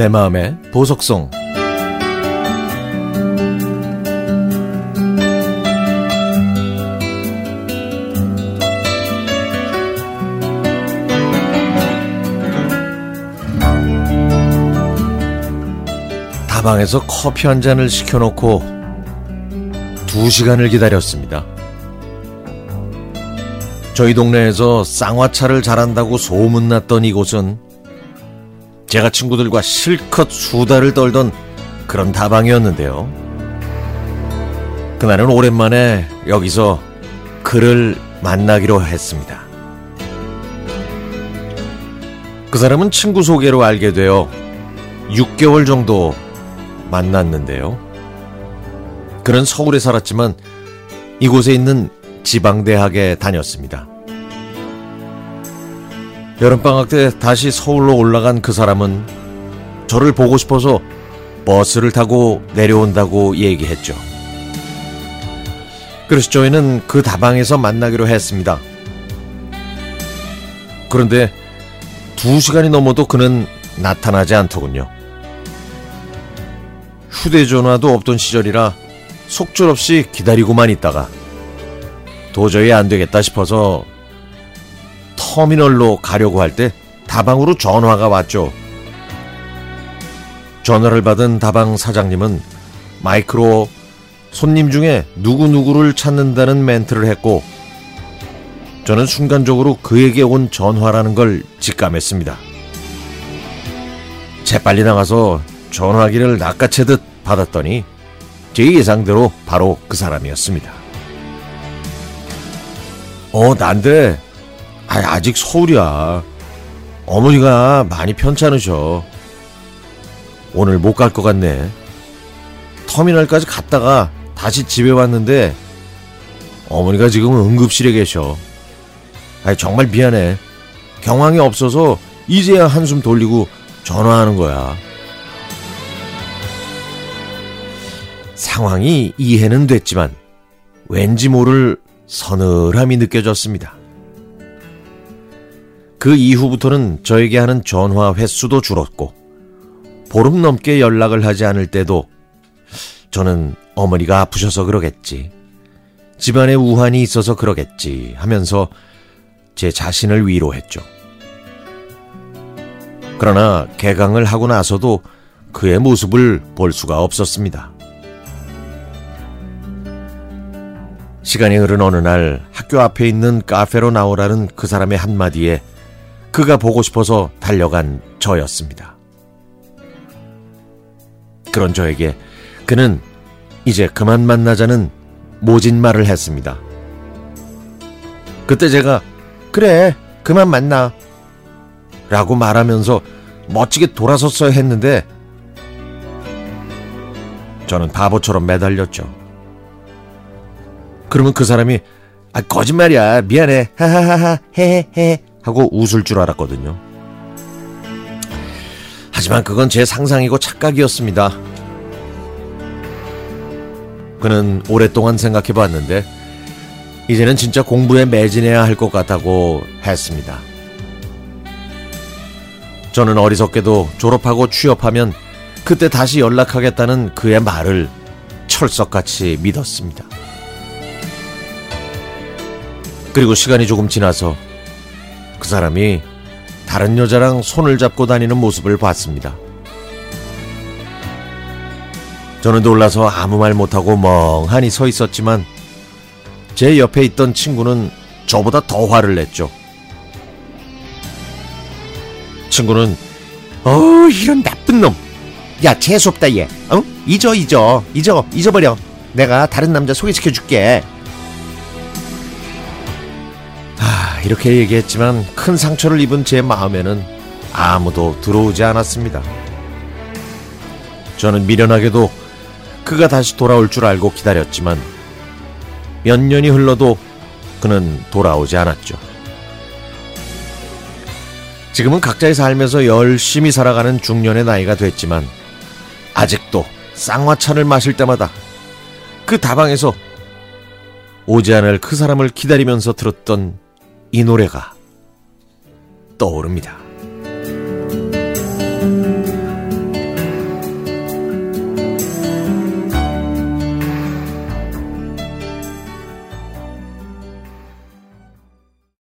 내 마음의 보석송 다방에서 커피 한 잔을 시켜놓고 두 시간을 기다렸습니다. 저희 동네에서 쌍화차를 잘한다고 소문났던 이곳은 제가 친구들과 실컷 수다를 떨던 그런 다방이었는데요. 그날은 오랜만에 여기서 그를 만나기로 했습니다. 그 사람은 친구 소개로 알게 되어 6개월 정도 만났는데요. 그는 서울에 살았지만 이곳에 있는 지방대학에 다녔습니다. 여름방학 때 다시 서울로 올라간 그 사람은 저를 보고 싶어서 버스를 타고 내려온다고 얘기했죠. 그래서 저희는 그 다방에서 만나기로 했습니다. 그런데 두 시간이 넘어도 그는 나타나지 않더군요. 휴대전화도 없던 시절이라 속절없이 기다리고만 있다가 도저히 안 되겠다 싶어서 터미널로 가려고 할 때 다방으로 전화가 왔죠. 전화를 받은 다방 사장님은 마이크로 손님 중에 누구누구를 찾는다는 멘트를 했고 저는 순간적으로 그에게 온 전화라는 걸 직감했습니다. 재빨리 나가서 전화기를 낚아채듯 받았더니 제 예상대로 바로 그 사람이었습니다. 어, 난데, 아, 아직 서울이야. 어머니가 많이 편찮으셔. 오늘 못 갈 것 같네. 터미널까지 갔다가 다시 집에 왔는데, 어머니가 지금 응급실에 계셔. 아 정말 미안해. 경황이 없어서 이제야 한숨 돌리고 전화하는 거야. 상황이 이해는 됐지만 왠지 모를 서늘함이 느껴졌습니다. 그 이후부터는 저에게 하는 전화 횟수도 줄었고 보름 넘게 연락을 하지 않을 때도 저는 어머니가 아프셔서 그러겠지. 집안에 우환이 있어서 그러겠지 하면서 제 자신을 위로했죠. 그러나 개강을 하고 나서도 그의 모습을 볼 수가 없었습니다. 시간이 흐른 어느 날 학교 앞에 있는 카페로 나오라는 그 사람의 한마디에 그가 보고 싶어서 달려간 저였습니다. 그런 저에게 그는 이제 그만 만나자는 모진 말을 했습니다. 그때 제가 그래 그만 만나 라고 말하면서 멋지게 돌아섰어야 했는데 저는 바보처럼 매달렸죠. 그러면 그 사람이 아 거짓말이야 미안해 하하하하 헤헤헤 하고 웃을 줄 알았거든요. 하지만 그건 제 상상이고 착각이었습니다. 그는 오랫동안 생각해 봤는데 이제는 진짜 공부에 매진해야 할 것 같다고 했습니다. 저는 어리석게도 졸업하고 취업하면 그때 다시 연락하겠다는 그의 말을 철석같이 믿었습니다. 그리고 시간이 조금 지나서 그 사람이 다른 여자랑 손을 잡고 다니는 모습을 봤습니다. 저는 놀라서 아무 말 못하고 멍하니 서 있었지만 제 옆에 있던 친구는 저보다 더 화를 냈죠. 친구는 어 이런 나쁜 놈. 야 재수 없다 얘. 어 잊어 잊어 잊어 잊어버려. 내가 다른 남자 소개시켜 줄게. 이렇게 얘기했지만 큰 상처를 입은 제 마음에는 아무도 들어오지 않았습니다. 저는 미련하게도 그가 다시 돌아올 줄 알고 기다렸지만 몇 년이 흘러도 그는 돌아오지 않았죠. 지금은 각자의 삶에서 열심히 살아가는 중년의 나이가 됐지만 아직도 쌍화차를 마실 때마다 그 다방에서 오지 않을 그 사람을 기다리면서 들었던 이 노래가 떠오릅니다.